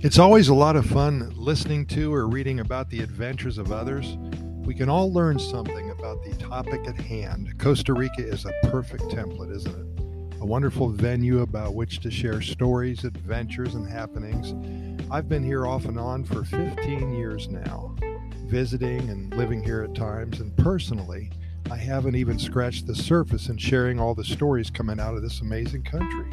It's always a lot of fun listening to or reading about the adventures of others. We can all learn something about the topic at hand. Costa Rica is a perfect template, isn't it? A wonderful venue about which to share stories, adventures, and happenings. I've been here off and on for 15 years now, visiting and living here at times, and personally, I haven't even scratched the surface in sharing all the stories coming out of this amazing country.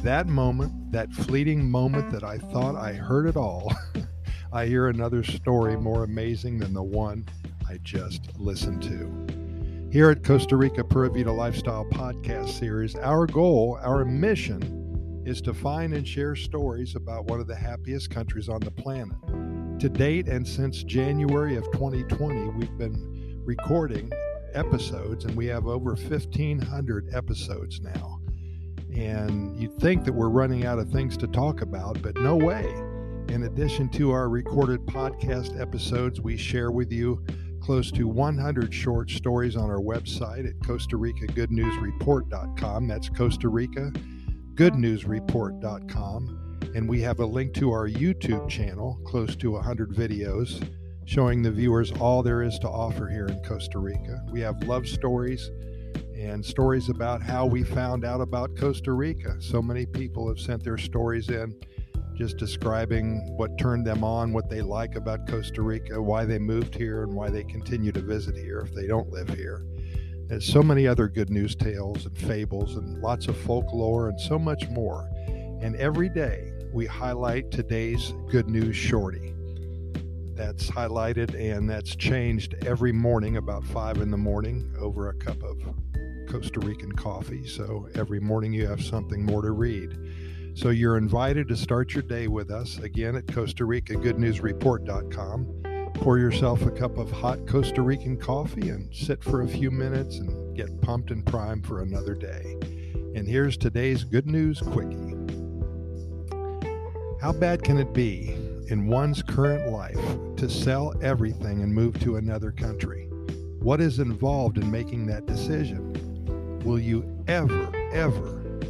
That moment, that fleeting moment that I thought I heard it all, I hear another story more amazing than the one I just listened to. Here at Costa Rica Pura Vida Lifestyle Podcast Series, our goal, our mission, is to find and share stories about one of the happiest countries on the planet. To date, and since January of 2020, we've been recording episodes, and we have over 1,500 episodes now. And you'd think that we're running out of things to talk about, but no way. In addition to our recorded podcast episodes, we share with you close to 100 short stories on our website at Costa Rica Good News Report.com. That's Costa Rica Good News Report.com. And we have a link to our YouTube channel, close to 100 videos showing the viewers all there is to offer here in Costa Rica. We have love stories and stories about how we found out about Costa Rica. So many people have sent their stories in just describing what turned them on, what they like about Costa Rica, why they moved here, and why they continue to visit here if they don't live here. There's so many other good news tales and fables and lots of folklore and so much more. And every day we highlight today's good news shorty that's highlighted and that's changed every morning about five in the morning over a cup of Costa Rican coffee. So every morning you have something more to read. So you're invited to start your day with us again at Costa Rica Good News Report.com. Pour yourself a cup of hot Costa Rican coffee and sit for a few minutes and get pumped and primed for another day. And here's today's good news quickie. How bad can it be in one's current life to sell everything and move to another country? What is involved in making that decision? Will you ever, ever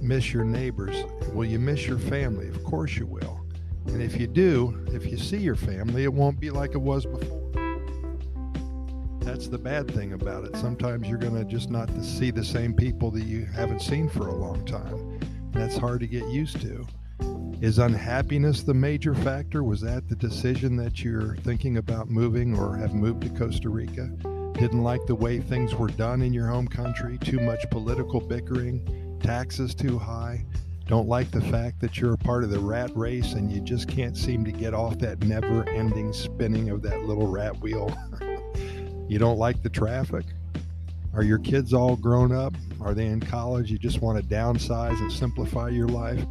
miss your neighbors? Will you miss your family? Of course you will. And if you do, if you see your family, it won't be like it was before. That's the bad thing about it. Sometimes you're going to just not see the same people that you haven't seen for a long time. That's hard to get used to. Is unhappiness the major factor? Was that the decision that you're thinking about moving or have moved to Costa Rica? Didn't like the way things were done in your home country? Too much political bickering? Taxes too high? Don't like the fact that you're a part of the rat race and you just can't seem to get off that never ending spinning of that little rat wheel? you don't like the traffic? Are your kids all grown up? Are they in college? You just want to downsize and simplify your life?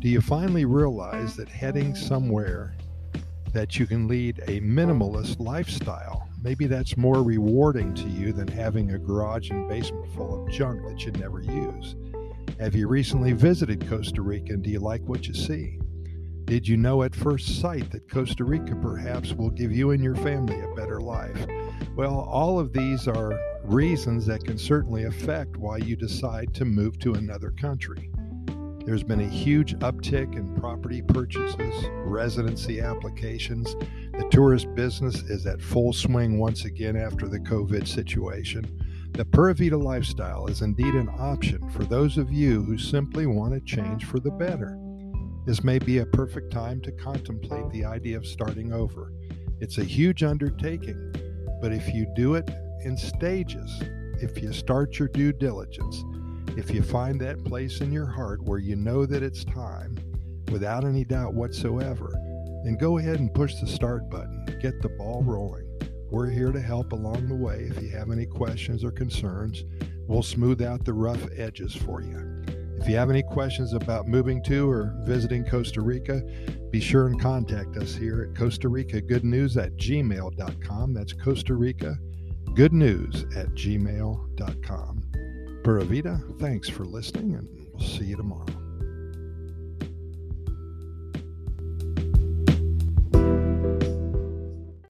Do you finally realize that heading somewhere that you can lead a minimalist lifestyle, maybe that's more rewarding to you than having a garage and basement full of junk that you never use? Have you recently visited Costa Rica and do you like what you see? Did you know at first sight that Costa Rica perhaps will give you and your family a better life? Well, all of these are reasons that can certainly affect why you decide to move to another country. There's been a huge uptick in property purchases, residency applications. The tourist business is at full swing once again after the COVID situation. The Pura Vida lifestyle is indeed an option for those of you who simply want to change for the better. This may be a perfect time to contemplate the idea of starting over. It's a huge undertaking, but if you do it in stages, if you start your due diligence, if you find that place in your heart where you know that it's time, without any doubt whatsoever, then go ahead and push the start button. Get the ball rolling. We're here to help along the way. If you have any questions or concerns, we'll smooth out the rough edges for you. If you have any questions about moving to or visiting Costa Rica, be sure and contact us here at Costa Rica Good News at gmail.com. That's Costa Rica Good News at gmail.com. Pura Vida, thanks for listening, and we'll see you tomorrow.